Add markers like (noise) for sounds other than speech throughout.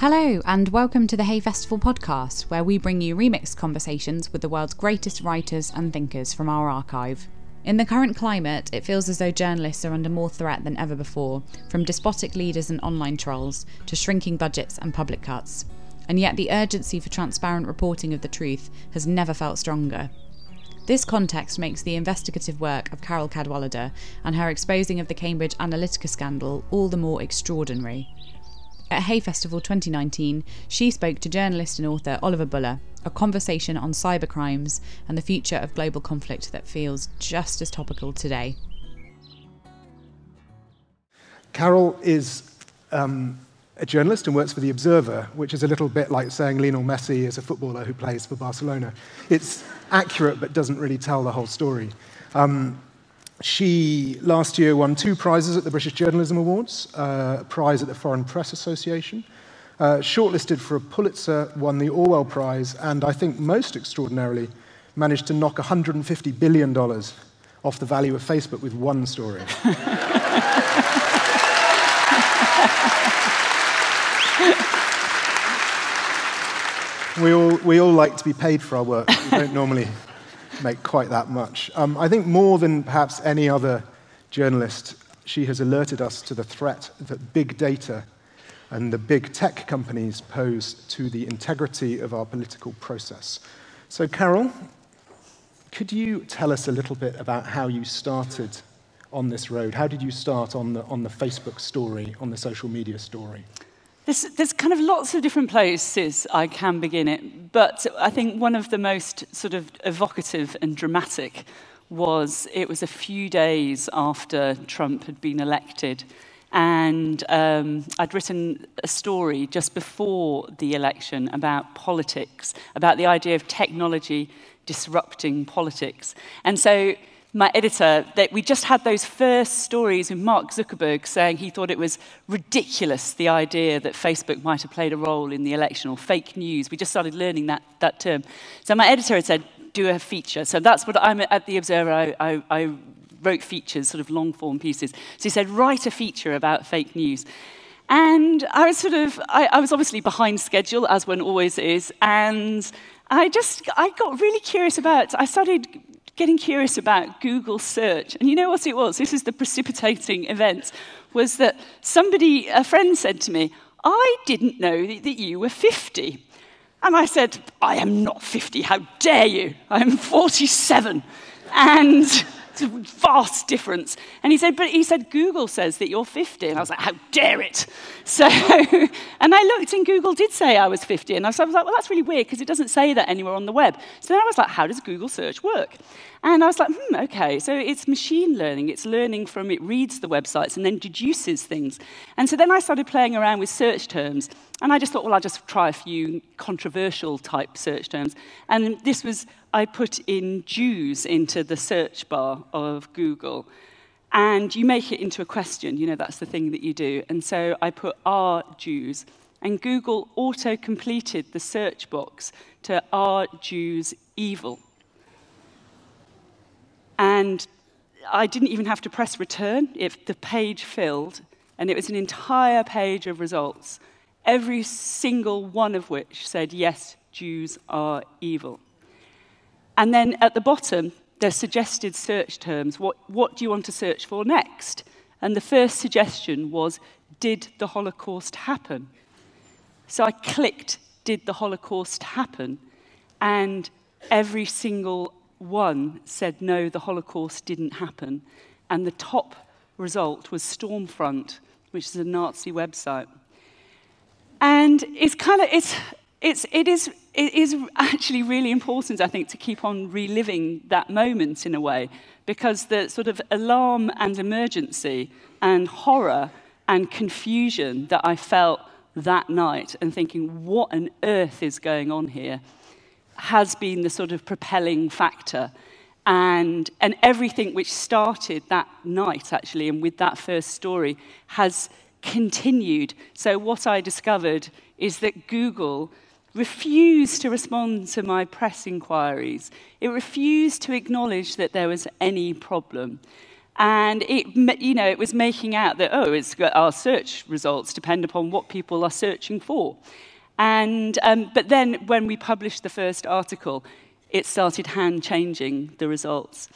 Hello, and welcome to the Hay Festival podcast, where we bring you remixed conversations with the world's greatest writers and thinkers from our archive. In the current climate, it feels as though journalists are under more threat than ever before, from despotic leaders and online trolls to shrinking budgets and public cuts. And yet, the urgency for transparent reporting of the truth has never felt stronger. This context makes the investigative work of Carole Cadwalladr and her exposing of the Cambridge Analytica scandal all the more extraordinary. At Hay Festival 2019, she spoke to journalist and author Oliver Bullough, a conversation on cybercrimes and the future of global conflict that feels just as topical today. Carole is um, a journalist and works for The Observer, which is a little bit like saying Lionel Messi is a footballer who plays for Barcelona. It's accurate but doesn't really tell the whole story. Um, she last year won two prizes at the British Journalism Awards, uh, a prize at the Foreign Press Association, uh, shortlisted for a Pulitzer, won the Orwell Prize, and I think most extraordinarily, managed to knock $150 billion off the value of Facebook with one story. (laughs) we, all, we all like to be paid for our work. We don't normally make quite that much. Um, I think more than perhaps any other journalist, she has alerted us to the threat that big data and the big tech companies pose to the integrity of our political process. So, Carole, could you tell us a little bit about how you started on this road? How did you start on the, on the Facebook story, on the social media story? There's, there's kind of lots of different places I can begin it, but I think one of the most sort of evocative and dramatic was it was a few days after Trump had been elected, and um, I'd written a story just before the election about politics, about the idea of technology disrupting politics. And so my editor that we just had those first stories with Mark Zuckerberg saying he thought it was ridiculous, the idea that Facebook might have played a role in the election, or fake news. We just started learning that, that term. So my editor had said, do a feature. So that's what I'm at The Observer. I, I, I wrote features, sort of long form pieces. So he said, write a feature about fake news. And I was sort of, I, I was obviously behind schedule, as one always is. And I just, I got really curious about, I started getting curious about Google search. And you know what it was? This is the precipitating event, was that somebody, a friend said to me, I didn't know that, that you were 50. And I said, I am not 50, how dare you? I'm 47. And it's a vast difference. And he said, but he said, Google says that you're 50. And I was like, how dare it? So, (laughs) and I looked and Google did say I was 50. And I was like, well, that's really weird because it doesn't say that anywhere on the web. So then I was like, how does Google search work? And I was like, hmm, okay, so it's machine learning. It's learning from it reads the websites and then deduces things. And so then I started playing around with search terms. And I just thought, well, I'll just try a few controversial type search terms. And this was, I put in Jews into the search bar of Google. And you make it into a question, you know, that's the thing that you do. And so I put are Jews. And Google auto completed the search box to are Jews evil? And I didn't even have to press return. If the page filled, and it was an entire page of results, every single one of which said, yes, Jews are evil. And then at the bottom, there's suggested search terms. What, what do you want to search for next? And the first suggestion was, did the Holocaust happen? So I clicked, did the Holocaust happen? And every single one said, no, the Holocaust didn't happen. And the top result was Stormfront, which is a Nazi website. And it's kind of, it's, it's, it, is, it is actually really important, I think, to keep on reliving that moment in a way, because the sort of alarm and emergency and horror and confusion that I felt that night and thinking, what on earth is going on here? has been the sort of propelling factor. And, and everything which started that night, actually, and with that first story, has continued. So, what I discovered is that Google refused to respond to my press inquiries. It refused to acknowledge that there was any problem. And it, you know, it was making out that, oh, it's, our search results depend upon what people are searching for. And, um, but then when we published the first article, it started hand changing the results.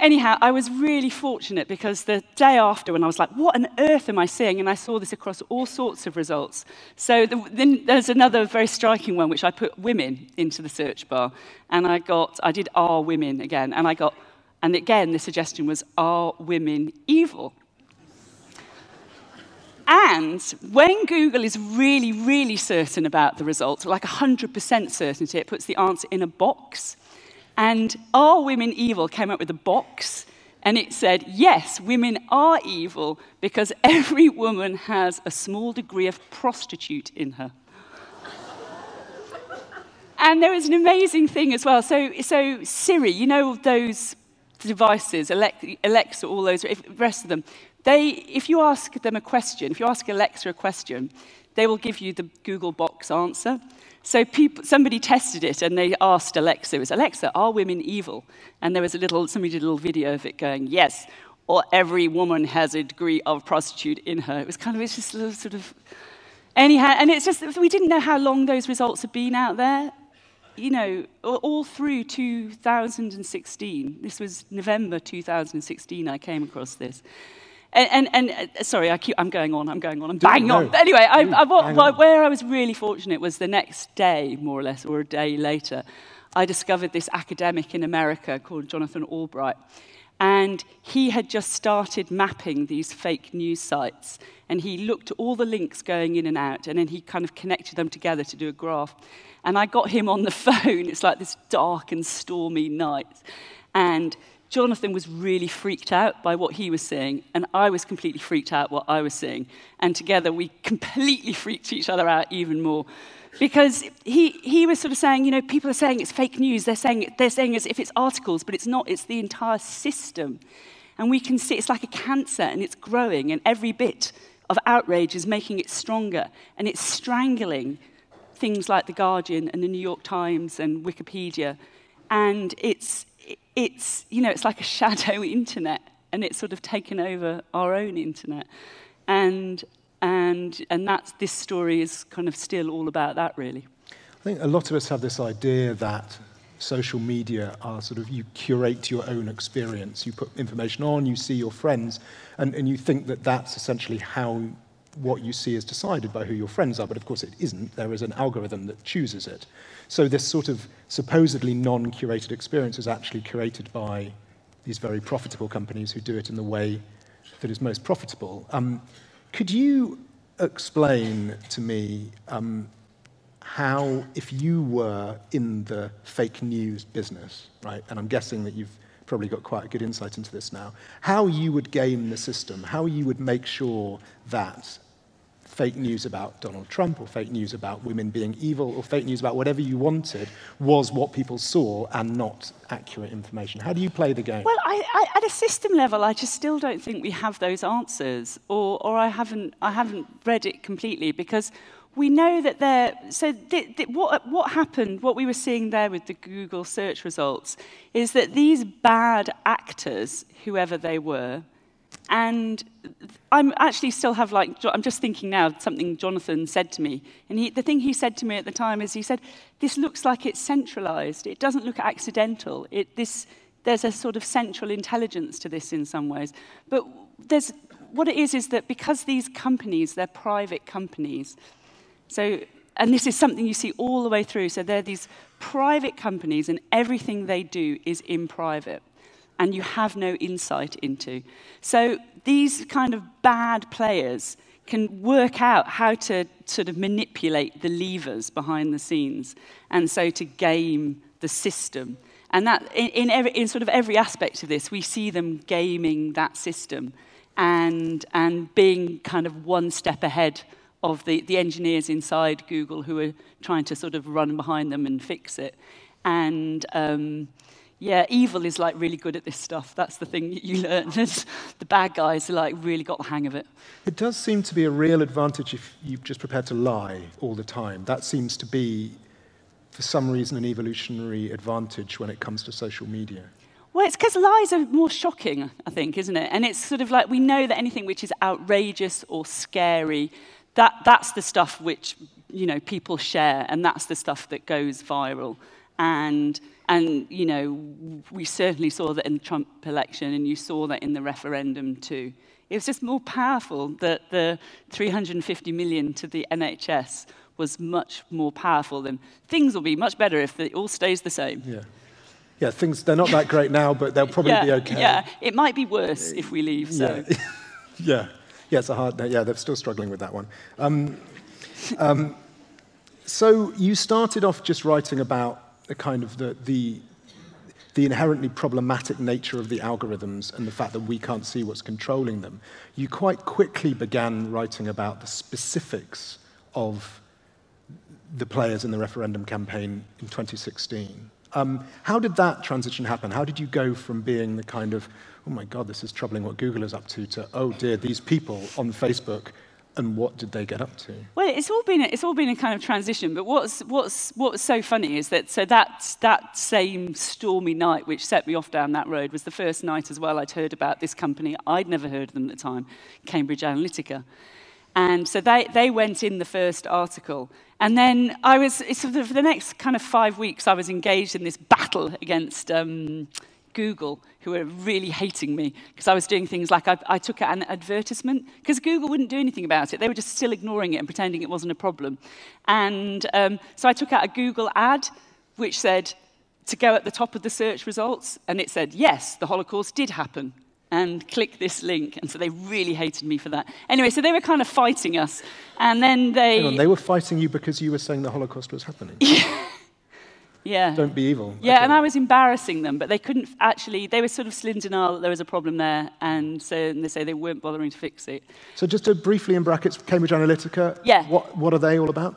Anyhow, I was really fortunate because the day after, when I was like, what on earth am I seeing? And I saw this across all sorts of results. So the, then there's another very striking one, which I put women into the search bar. And I got, I did are women again. And I got, and again, the suggestion was, are women evil? And when Google is really, really certain about the result, like 100% certainty, it puts the answer in a box. And Are Women Evil came up with a box, and it said, Yes, women are evil because every woman has a small degree of prostitute in her. and there was an amazing thing as well. So, so Siri, you know those devices, Alexa, all those, the rest of them, they, if you ask them a question, if you ask Alexa a question, they will give you the Google Box answer. So people, somebody tested it and they asked Alexa, was Alexa, are women evil? And there was a little, somebody did a little video of it going, yes, or every woman has a degree of prostitute in her. It was kind of, it's just sort of, anyhow, and it's just, we didn't know how long those results had been out there. You know, all through 2016, this was November 2016, I came across this. And, and, and uh, sorry, I keep, I'm going on, I'm going on, I'm banging no. on. But anyway, I, I, what, where I was really fortunate was the next day, more or less, or a day later, I discovered this academic in America called Jonathan Albright. And he had just started mapping these fake news sites. And he looked at all the links going in and out, and then he kind of connected them together to do a graph. And I got him on the (laughs) phone. It's like this dark and stormy night. And Jonathan was really freaked out by what he was seeing, and I was completely freaked out what I was seeing. And together we completely freaked each other out even more. Because he, he was sort of saying, you know, people are saying it's fake news. They're saying, they're saying as if it's articles, but it's not. It's the entire system. And we can see it's like a cancer, and it's growing, and every bit of outrage is making it stronger, and it's strangling things like The Guardian and the New York Times and Wikipedia. And it's, it's, you know, it's like a shadow (laughs) internet, and it's sort of taken over our own internet. And, and, and that's, this story is kind of still all about that, really. I think a lot of us have this idea that social media are sort of you curate your own experience. You put information on, you see your friends, and, and you think that that's essentially how what you see is decided by who your friends are, but of course it isn't. There is an algorithm that chooses it. So this sort of supposedly non-curated experience is actually curated by these very profitable companies who do it in the way that is most profitable. Um, could you explain to me um, how, if you were in the fake news business, right, and I'm guessing that you've probably got quite a good insight into this now, how you would game the system, how you would make sure that fake news about Donald Trump or fake news about women being evil or fake news about whatever you wanted was what people saw and not accurate information. How do you play the game? Well, I, I, at a system level, I just still don't think we have those answers, or, or I, haven't, I haven't read it completely because we know that there. So, th- th- what, what happened, what we were seeing there with the Google search results, is that these bad actors, whoever they were, and I'm actually still have like, I'm just thinking now something Jonathan said to me. And he, the thing he said to me at the time is he said, This looks like it's centralized. It doesn't look accidental. It, this, there's a sort of central intelligence to this in some ways. But there's, what it is is that because these companies, they're private companies, so, and this is something you see all the way through. So they're these private companies, and everything they do is in private, and you have no insight into. So these kind of bad players can work out how to sort of manipulate the levers behind the scenes, and so to game the system. And that, in, in, every, in sort of every aspect of this, we see them gaming that system and, and being kind of one step ahead of the, the engineers inside Google who are trying to sort of run behind them and fix it. And um, yeah, evil is like really good at this stuff. That's the thing that you learn. (laughs) the bad guys are like really got the hang of it. It does seem to be a real advantage if you've just prepared to lie all the time. That seems to be, for some reason, an evolutionary advantage when it comes to social media. Well, it's because lies are more shocking, I think, isn't it? And it's sort of like we know that anything which is outrageous or scary, that, that's the stuff which you know, people share, and that's the stuff that goes viral. And, and, you know, we certainly saw that in the Trump election, and you saw that in the referendum too. It was just more powerful that the 350 million to the NHS was much more powerful than things will be much better if it all stays the same. Yeah. Yeah, things, they're not that great now, but they'll probably yeah, be okay. Yeah, it might be worse if we leave, so. Yeah. (laughs) yeah. Yeah, it's a hard, yeah, they're still struggling with that one. Um, um, so you started off just writing about the kind of the, the, the inherently problematic nature of the algorithms and the fact that we can't see what's controlling them. You quite quickly began writing about the specifics of the players in the referendum campaign in 2016. Um, how did that transition happen? How did you go from being the kind of, oh my God, this is troubling what Google is up to, to, oh dear, these people on Facebook and what did they get up to? Well, it's all been a, it's all been a kind of transition. But what's what's what's so funny is that so that that same stormy night which set me off down that road was the first night as well I'd heard about this company. I'd never heard of them at the time, Cambridge Analytica. And so they, they went in the first article. And then I was, for the next kind of five weeks, I was engaged in this battle against um, Google, who were really hating me because I was doing things like I, I took an advertisement because Google wouldn't do anything about it. They were just still ignoring it and pretending it wasn't a problem. And um, so I took out a Google ad which said to go at the top of the search results, and it said, yes, the Holocaust did happen. And click this link. And so they really hated me for that. Anyway, so they were kind of fighting us. And then they. On, they were fighting you because you were saying the Holocaust was happening. (laughs) Yeah. Don't be evil. Yeah, okay. and I was embarrassing them, but they couldn't actually, they were sort of still in denial that there was a problem there, and so and they say they weren't bothering to fix it. So just to briefly in brackets, Cambridge Analytica, yeah. what, what are they all about?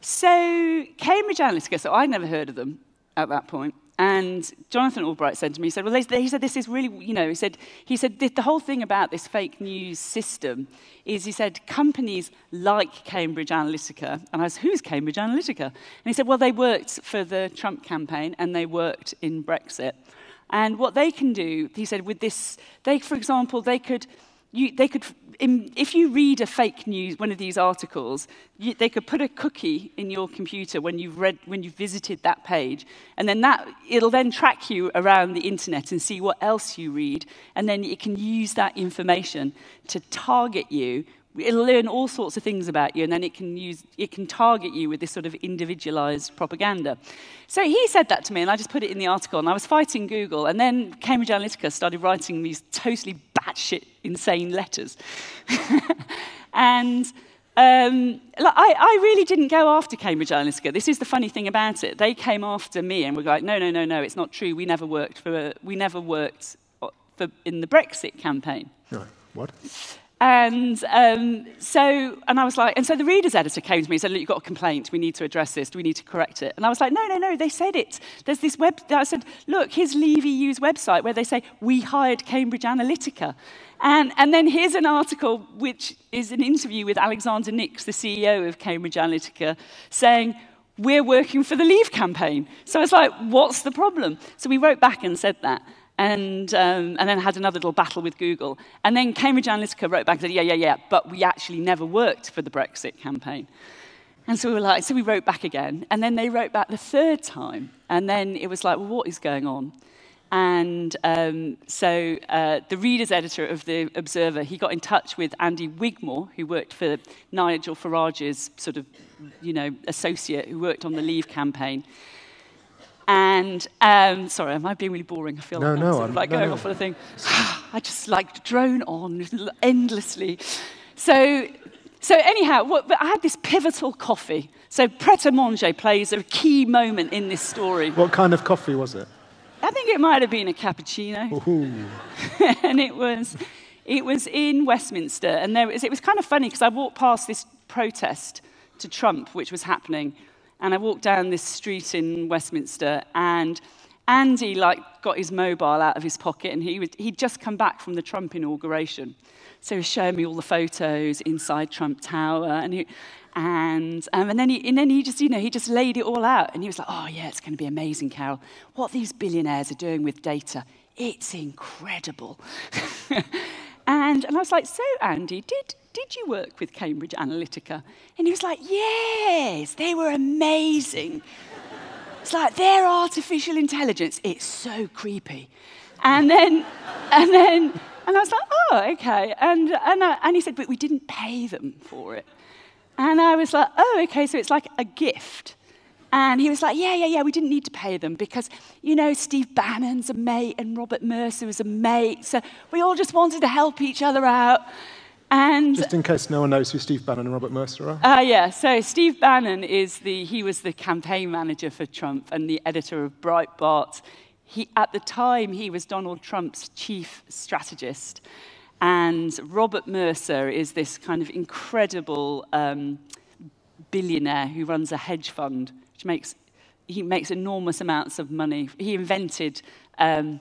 So Cambridge Analytica, so I'd never heard of them at that point. And Jonathan Albright said to me, he said, well, they, he said, this is really, you know, he said, he said, the whole thing about this fake news system is, he said, companies like Cambridge Analytica, and I said, who's Cambridge Analytica? And he said, well, they worked for the Trump campaign and they worked in Brexit. And what they can do, he said, with this, they, for example, they could, you, they could if you read a fake news, one of these articles, you, they could put a cookie in your computer when you've read, when you've visited that page, and then that it'll then track you around the internet and see what else you read, and then it can use that information to target you. It'll learn all sorts of things about you. And then it can use it can target you with this sort of individualized propaganda. So he said that to me and i just put it in the article. And i was fighting google. And then cambridge analytica started writing these totally batshit insane letters (laughs) and um, I, I really didn't go after Cambridge Analytica. This is the funny thing about it. They came after me and were like, no, no, no, no, it's not true. We never worked for, we never worked for, in the Brexit campaign. No, what? And um, so, and I was like, and so the reader's editor came to me and said, look, you've got a complaint. We need to address this. We need to correct it? And I was like, no, no, no, they said it. There's this web, I said, look, here's Leave EU's website where they say, we hired Cambridge Analytica. And, and then here's an article which is an interview with Alexander Nix, the CEO of Cambridge Analytica, saying, we're working for the Leave campaign. So I was like, what's the problem? So we wrote back and said that and, um, and then had another little battle with Google. And then Cambridge Analytica wrote back and said, yeah, yeah, yeah, but we actually never worked for the Brexit campaign. And so we were like, so we wrote back again. And then they wrote back the third time. And then it was like, well, what is going on? And um, so uh, the reader's editor of The Observer, he got in touch with Andy Wigmore, who worked for Nigel Farage's sort of, you know, associate who worked on the Leave campaign. And um, sorry, am I being really boring? I feel no, like no, I'm sort of like no, going no. off on a thing. (sighs) I just like drone on endlessly. So, so anyhow, what, but I had this pivotal coffee. So Pret a Manger plays a key moment in this story. What kind of coffee was it? I think it might have been a cappuccino. (laughs) and it was, it was in Westminster. And there was, it was kind of funny because I walked past this protest to Trump, which was happening. And I walked down this street in Westminster, and Andy like got his mobile out of his pocket, and he would, he'd just come back from the Trump inauguration. So he was showing me all the photos inside Trump Tower, and he, and, um, and, then he, and then he just, you know, he just laid it all out. And he was like, oh, yeah, it's going to be amazing, Carole. What these billionaires are doing with data, it's incredible. (laughs) and, and I was like, So, Andy, did, did you work with Cambridge Analytica? And he was like, Yes, they were amazing. It's like their artificial intelligence, it's so creepy. And then, and then, and I was like, oh, okay. And, and, I, and he said, but we didn't pay them for it. And I was like, oh, okay, so it's like a gift. And he was like, yeah, yeah, yeah, we didn't need to pay them because, you know, Steve Bannon's a mate and Robert Mercer was a mate. So we all just wanted to help each other out. And just in case no one knows who Steve Bannon and Robert Mercer are. Uh, yeah, so Steve Bannon is the he was the campaign manager for Trump and the editor of Breitbart. He, at the time, he was Donald Trump's chief strategist, and Robert Mercer is this kind of incredible um, billionaire who runs a hedge fund, which makes he makes enormous amounts of money. He invented. Um,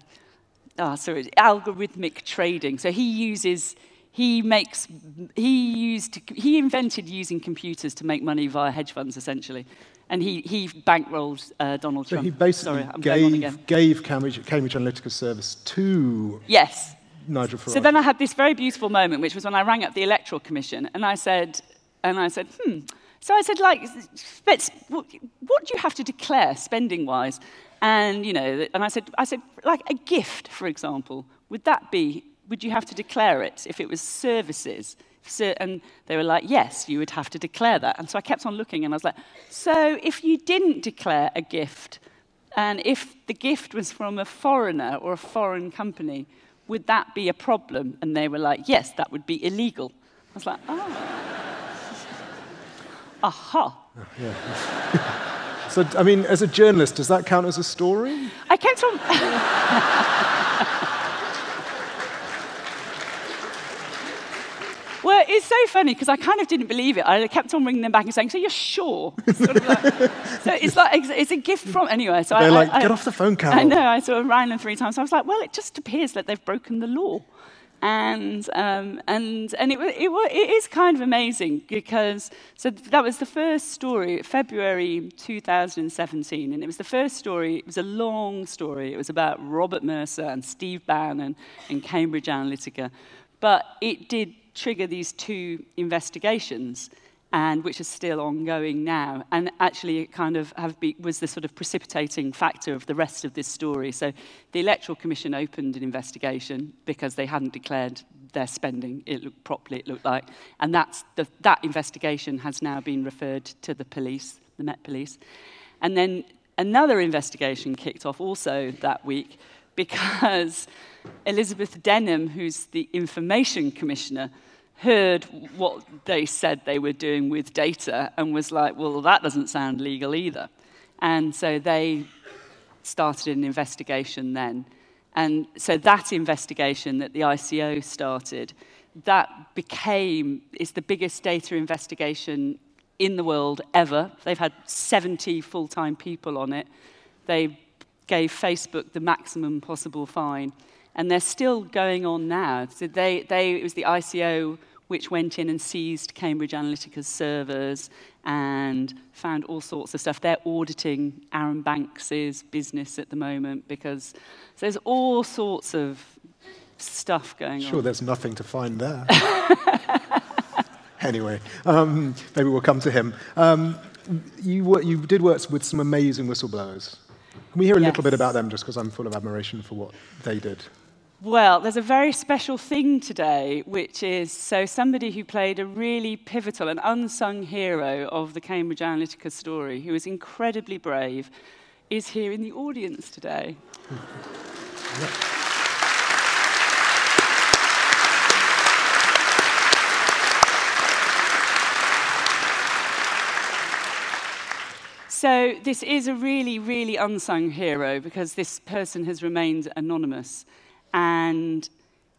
oh, sorry, algorithmic trading. So he uses he makes he used he invented using computers to make money via hedge funds essentially and he, he bankrolled uh, Donald so Trump. he basically Sorry, gave, gave Cambridge, Cambridge Analytica service to yes. Nigel Farage. So then I had this very beautiful moment, which was when I rang up the Electoral Commission, and I said, and I said, hmm. So I said, like, what do you have to declare spending-wise? And you know, and I said, I said, like a gift, for example, would that be would you have to declare it if it was services? So, and they were like, yes, you would have to declare that. And so I kept on looking and I was like, so if you didn't declare a gift, and if the gift was from a foreigner or a foreign company, would that be a problem? And they were like, yes, that would be illegal. I was like, oh. (laughs) Aha. Yeah. so, I mean, as a journalist, does that count as a story? I kept on. (laughs) Well, it's so funny because I kind of didn't believe it. I kept on ringing them back and saying, "So you're sure?" (laughs) Sort of like, so it's like it's a gift from anyway. So they're I, like, I, "Get off the phone, Carole." I know. I sort of rang them three times. I was like, "Well, it just appears that they've broken the law." and um, and and it, it, it is kind of amazing because so that was the first story, February 2017, and it was the first story. It was a long story. It was about Robert Mercer and Steve Bannon and Cambridge Analytica, but it did trigger these two investigations, and which are still ongoing now. And actually, it kind of be, was the sort of precipitating factor of the rest of this story. So the Electoral Commission opened an investigation because they hadn't declared their spending. It looked properly, it looked like. And that's the, that investigation has now been referred to the police, the Met Police. And then another investigation kicked off also that week because Elizabeth Denham, who's the Information Commissioner, heard what they said they were doing with data and was like, well, that doesn't sound legal either. And so they started an investigation then. And so that investigation that the ICO started, that became, is the biggest data investigation in the world ever. They've had 70 full-time people on it. They gave Facebook the maximum possible fine. And they're still going on now. So they, they, it was the ICO which went in and seized Cambridge Analytica's servers and found all sorts of stuff. They're auditing Arron Banks's business at the moment because there's all sorts of stuff going sure, on. Sure, there's nothing to find there. (laughs) anyway, um, maybe we'll come to him. Um, you, you did work with some amazing whistleblowers. Can we hear a yes. little bit about them just because I'm full of admiration for what they did? Well, there's a very special thing today, which is so somebody who played a really pivotal and unsung hero of the Cambridge Analytica story, who is incredibly brave, is here in the audience today. So, this is a really, really unsung hero because this person has remained anonymous. And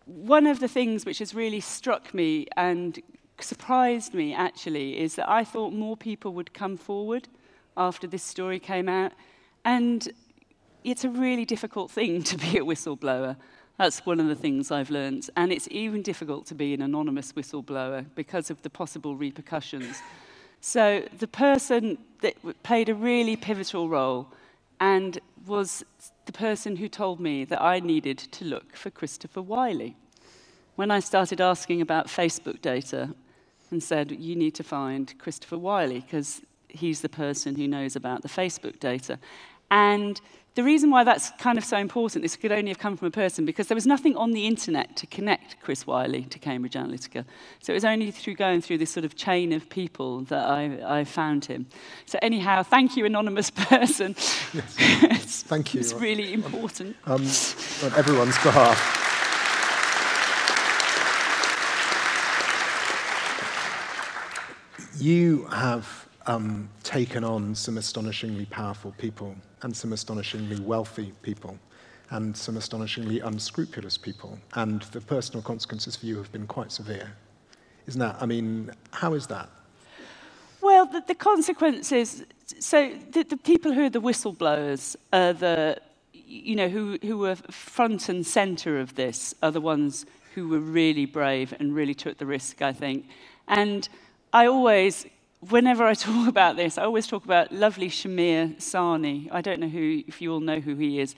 one of the things which has really struck me and surprised me actually is that I thought more people would come forward after this story came out. And it's a really difficult thing (laughs) to be a whistleblower. That's one of the things I've learned. And it's even difficult to be an anonymous whistleblower because of the possible repercussions. So the person that played a really pivotal role and was the person who told me that I needed to look for Christopher Wylie. When I started asking about Facebook data and said, you need to find Christopher Wylie because he's the person who knows about the Facebook data. And the reason why that's kind of so important, this could only have come from a person, because there was nothing on the internet to connect Chris Wylie to Cambridge Analytica. So it was only through going through this sort of chain of people that I, I found him. So anyhow, thank you, anonymous (laughs) person. Yes. thank you. It's really important. Um, on everyone's behalf. You have um, taken on some astonishingly powerful people and some astonishingly wealthy people and some astonishingly unscrupulous people. And the personal consequences for you have been quite severe. Isn't that? I mean, how is that? Well, the, the consequences. So the, the people who are the whistleblowers are the, you know, who, who were front and centre of this are the ones who were really brave and really took the risk, I think. And I always whenever I (laughs) talk about this, I always talk about lovely Shahmir Sanni. I don't know who, if you all know who he is,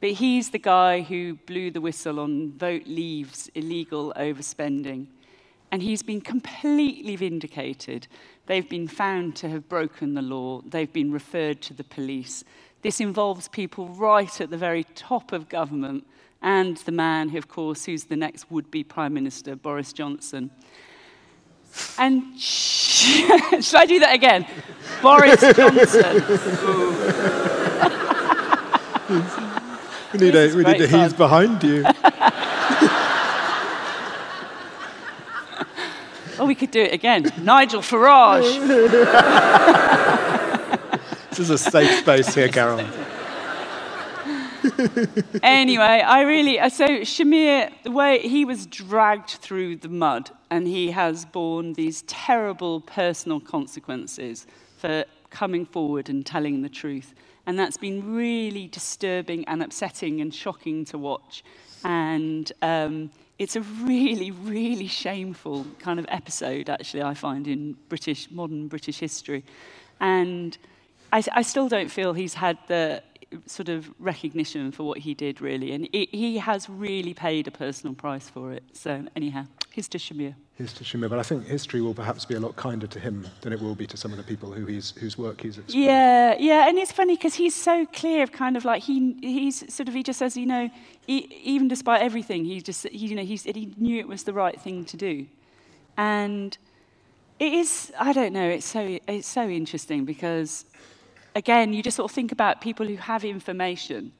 but he's the guy who blew the whistle on Vote Leave's illegal overspending. And he's been completely vindicated. They've been found to have broken the law. They've been referred to the police. This involves people right at the very top of government and the man, of course, who's the next would be Prime Minister, Boris Johnson. And (laughs) should I do that again? Boris Johnson. we need a, we need a he's behind you. oh, we could do it again. Nigel Farage. (laughs) this is a safe space here, Carole. (laughs) anyway, I really, uh, so Shahmir, the way he was dragged through the mud and he has borne these terrible personal consequences for coming forward and telling the truth. And that's been really disturbing and upsetting and shocking to watch. And um, it's a really, really shameful kind of episode, actually, I find, in British, modern British history. And I, I still don't feel he's had the sort of recognition for what he did, really. And it, he has really paid a personal price for it. So, anyhow, here's to Shahmir. Here's to Shahmir. But I think history will perhaps be a lot kinder to him than it will be to some of the people who he's, whose work he's exposed. Yeah, yeah. And it's funny because he's so clear of kind of like, he, he's sort of, he just says, you know, he, even despite everything, he just, he, you know, he, said he knew it was the right thing to do. And it is, I don't know, it's so, it's so interesting because again, you just sort of think about people who have information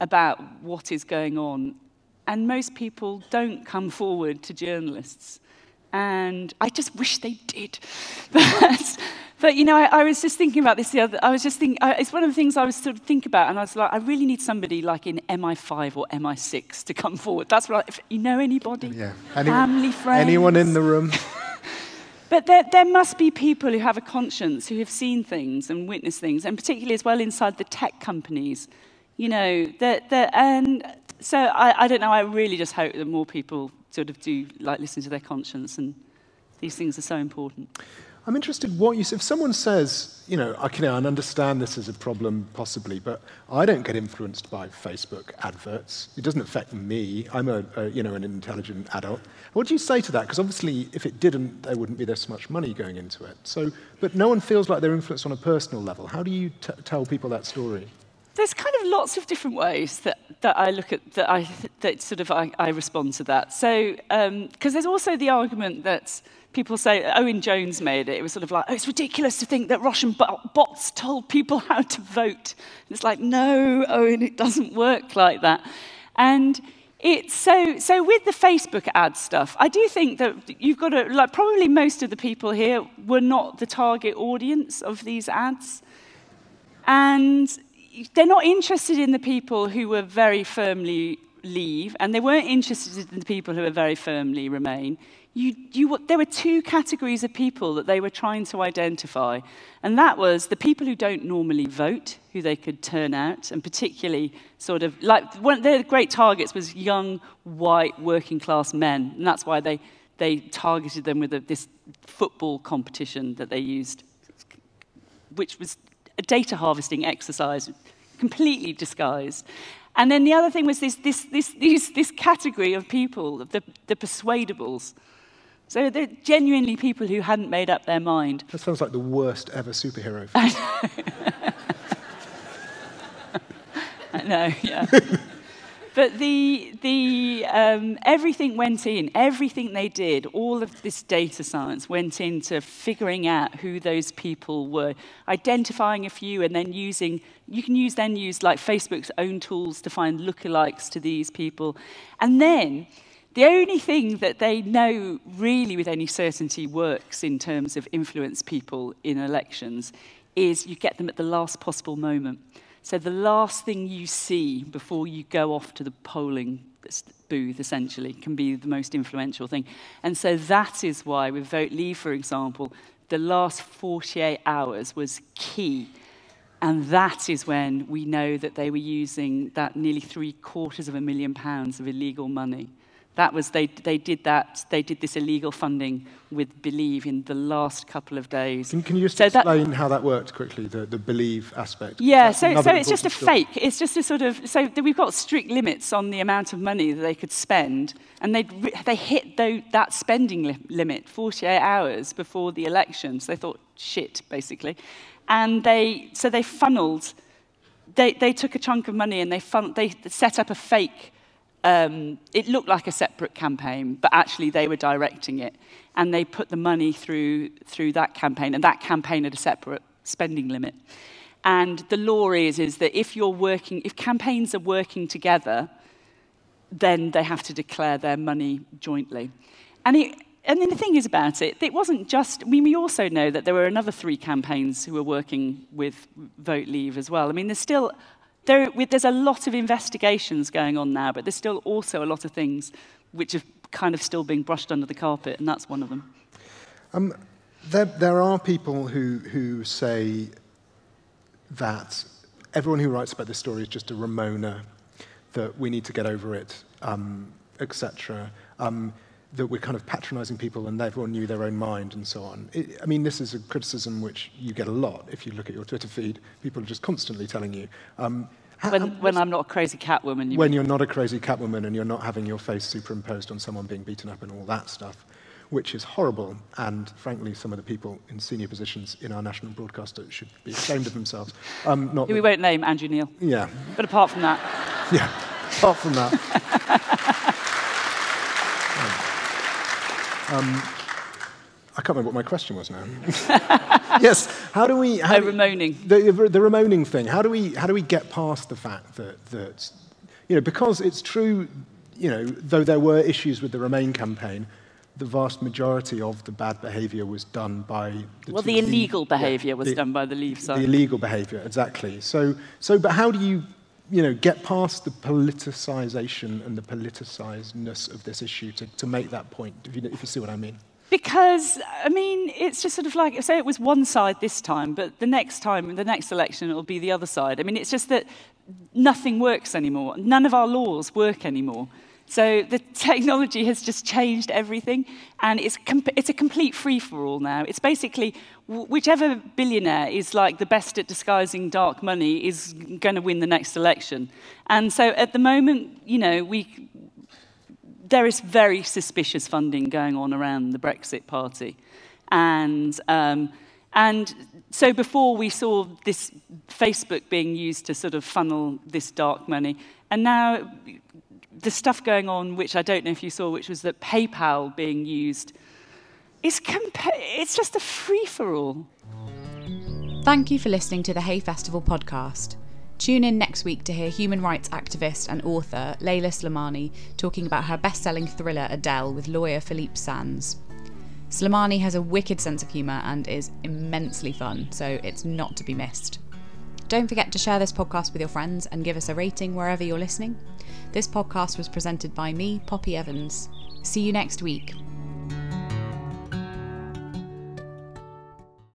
about what is going on, and most people don't come forward to journalists. And I just wish they did. (laughs) but, but, you know, I, I, was just thinking about this the other. I was just thinking. I, it's one of the things I was sort of thinking about, and I was like, I really need somebody like in MI5 or MI6 to come forward. That's what. I, if you know anybody, yeah. Anyone, family, friends, anyone in the room. (laughs) But there, there must be people who have a conscience, who have seen things and witnessed things, and particularly as well inside the tech companies. You know, and so I, I don't know, I really just hope that more people sort of do like listen to their conscience, and these things are so important. I'm interested what you if someone says, you know, I can I understand this is a problem possibly, but I don't get influenced by Facebook adverts. It doesn't affect me. I'm a, a you know an intelligent adult. What do you say to that? Because obviously, if it didn't, there wouldn't be this much money going into it. So, but no one feels like they're influenced on a personal level. How do you tell people that story? There's kind of lots of different ways that, that I look at that I that sort of I, I respond to that. So, because um, there's also the argument that people say Owen Jones made it. It was sort of like, oh, it's ridiculous to think that Russian bots told people (laughs) how to vote. And it's like, no, Owen, it doesn't work like that. And it's so, so with the Facebook ad stuff, I do think that you've got to, like, probably most of the people here were not the target audience of these ads. And they're not interested in the people who were very firmly leave, and they weren't interested in the people who were very firmly remain you, you, there were two categories of people that they were trying to identify. And that was the people who don't normally vote, who they could turn out, and particularly sort of like one of their great targets was young, white, working class men. And that's why they, they targeted them with a, this football competition that they used, which was a data harvesting exercise completely disguised. And then the other thing was this, this, this, this, this category of people, the, the persuadables. So they're genuinely people who hadn't made up their mind. That sounds like the worst ever superhero. (laughs) I know, I know, yeah. (laughs) but the, the, um, everything went in, everything they did, all of this data science went into figuring out who those people were, identifying a few and then using, you can use then use like Facebook's own tools to find lookalikes to these people. And then the only thing that they know really with any certainty works in terms of influence people in elections is you get them at the last possible moment. So the last thing you see before you go off to the polling booth, essentially, can be the most influential thing. And so that is why, with Vote Leave, for example, the last 48 hours was key. And that is when we know that they were using that nearly three quarters of a million pounds of illegal money that was they, they did that they did this illegal funding with BeLeave in the last couple of days. Can, can you just so explain that, how that worked quickly the, the BeLeave aspect? Yeah so, so it's just a story. fake it's just a sort of so we've got strict limits on the amount of money that they could spend and they they hit the, that spending li- limit 48 hours before the elections they thought shit basically. And they so they funneled they, they took a chunk of money and they, fun, they set up a fake um, it looked like a separate campaign, but actually they were directing it. And they put the money through, through that campaign, and that campaign had a separate spending limit. And the law is, is that if you're working, if campaigns are working together, then they have to declare their money jointly. And, it, and then the thing is about it, it wasn't just, I mean, we also know that there were another three campaigns who were working with Vote Leave as well. I mean, there's still there, there's a lot of investigations going on now, but there's still also a lot of things which are kind of still being brushed under the carpet, and that's one of them. Um, there, there are people who, who say that everyone who writes about this story is just a Remoaner, that we need to get over it, um, etc. Um, that we're kind of patronizing people and everyone knew their own mind and so on. It, I mean, this is a criticism which you get a lot if you look at your Twitter feed. People are just constantly telling you. Um, when, when I'm not a crazy catwoman. You when mean? you're not a crazy catwoman and you're not having your face superimposed on someone being beaten up and all that stuff, which is horrible. And frankly, some of the people in senior positions in our national broadcaster should be ashamed of themselves. Um, not we won't name Andrew Neil. Yeah. But apart from that. (laughs) Yeah. Apart from that. (laughs) Um, I can't remember what my question was now. (laughs) yes, how do we... How Remoaning. The, the Remoaning thing, how do, we, how do we get past the fact that, that, you know, because it's true, you know, though there were issues with the Remain campaign, the vast majority of the bad behaviour was done by the well, the illegal behaviour yeah, was the, done by the Leave side. The illegal behaviour, exactly. So, so, but how do you, you know, get past the politicisation and the politicisedness of this issue to, to make that point? If you, if you see what I mean. Because, I mean, it's just sort of like, say it was one side this time, but the next time, the next election, it'll be the other side. I mean, it's just that nothing works anymore. None of our laws work anymore. So the (laughs) technology has just changed everything, and it's, it's a complete free for all now. It's basically whichever billionaire is like the best at disguising dark money is going to win the next election. And so at the moment, you know, we, there is very suspicious funding going on around the Brexit Party. And, um, and so before we saw this Facebook being used to sort of funnel this dark money, and now the stuff going on, which I don't know if you saw, which was that PayPal being used, compa- it's just a free for all. Thank you for listening to the Hay Festival podcast. Tune in next week to hear human rights activist and author Leila Slimani talking about her best selling thriller Adele with lawyer Philippe Sands. Slimani has a wicked sense of humour and is immensely fun, so it's not to be missed. Don't forget to share this podcast with your friends and give us a rating wherever you're listening. This podcast was presented by me, Poppy Evans. See you next week.